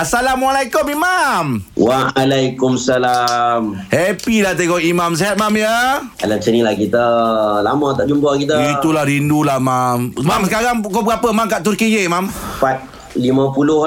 Assalamualaikum Imam. Waalaikumsalam. Happy lah tengok Imam sehat Mam ya. Alah macam ni lah kita. Lama tak jumpa kita. Itulah rindulah Mam. Mam sekarang pukul berapa Mam kat Turki ye Mam? 4.50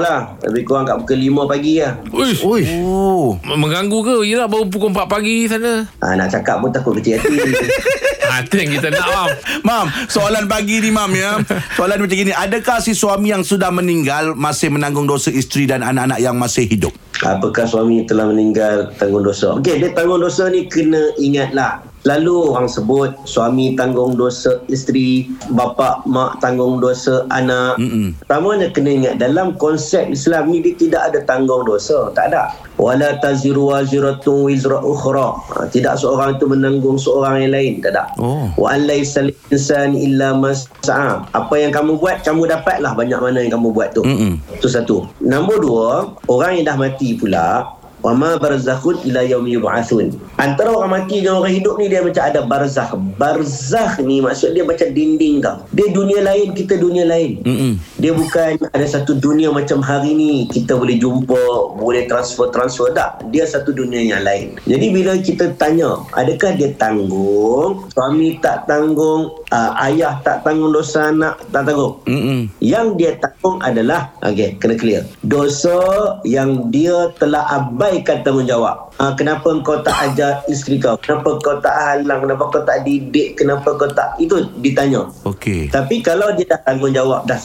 lah. Lebih kurang kat pukul 5 pagi lah. Uish, Oi. Oh. mengganggu ke? Yelah baru pukul 4 pagi sana. Ha, nak cakap pun takut kecil hati. Ha, tu yang kita nak, Mam. Mam, soalan pagi ni Mam ya. Soalan macam gini, adakah si suami yang sudah meninggal masih menanggung dosa isteri dan anak-anak yang masih hidup? Apakah suami telah meninggal tanggung dosa? Okey, dia tanggung dosa ni kena ingatlah. Lalu orang sebut suami tanggung dosa isteri, bapa mak tanggung dosa anak. Mm-mm. Pertamanya kena ingat dalam konsep Islam ni dia tidak ada tanggung dosa, tak ada. Wala taziru waziratun wizra ukhra. Ha, tidak seorang itu menanggung seorang yang lain, tak ada. Oh. Wa an laisa lil insani illa ma sa'a. Apa yang kamu buat, kamu dapatlah banyak mana yang kamu buat tu. Mm-mm. Itu satu. Nombor dua, orang yang dah mati pula, wa ma barzakhun ila yaumi yub'atsun. Antara orang mati dengan orang hidup ni dia macam ada barzakh. Barzakh ni maksud dia macam dinding tau. Dia dunia lain, kita dunia lain. Mm-mm. Dia bukan ada satu dunia macam hari ni kita boleh jumpa, boleh transfer-transfer tak. Dia satu dunia yang lain. Jadi bila kita tanya, adakah dia tanggung? Suami tak tanggung, uh, ayah tak tanggung dosa anak tak tanggung. Mm-mm. Yang dia tanggung adalah Okey, kena clear Dosa yang dia telah abaikan tanggungjawab ha, Kenapa kau tak ajar isteri kau Kenapa kau tak halang Kenapa kau tak didik Kenapa kau tak Itu ditanya Okey. Tapi kalau dia dah tanggungjawab Dah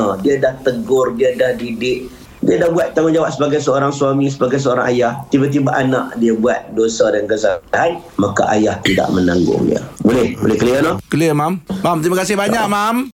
laksana Dia dah tegur Dia dah didik dia dah buat tanggungjawab sebagai seorang suami, sebagai seorang ayah. Tiba-tiba anak dia buat dosa dan kesalahan, maka ayah tidak menanggungnya. Boleh? Boleh clear no? Clear Mam. Mam, terima kasih banyak Mam.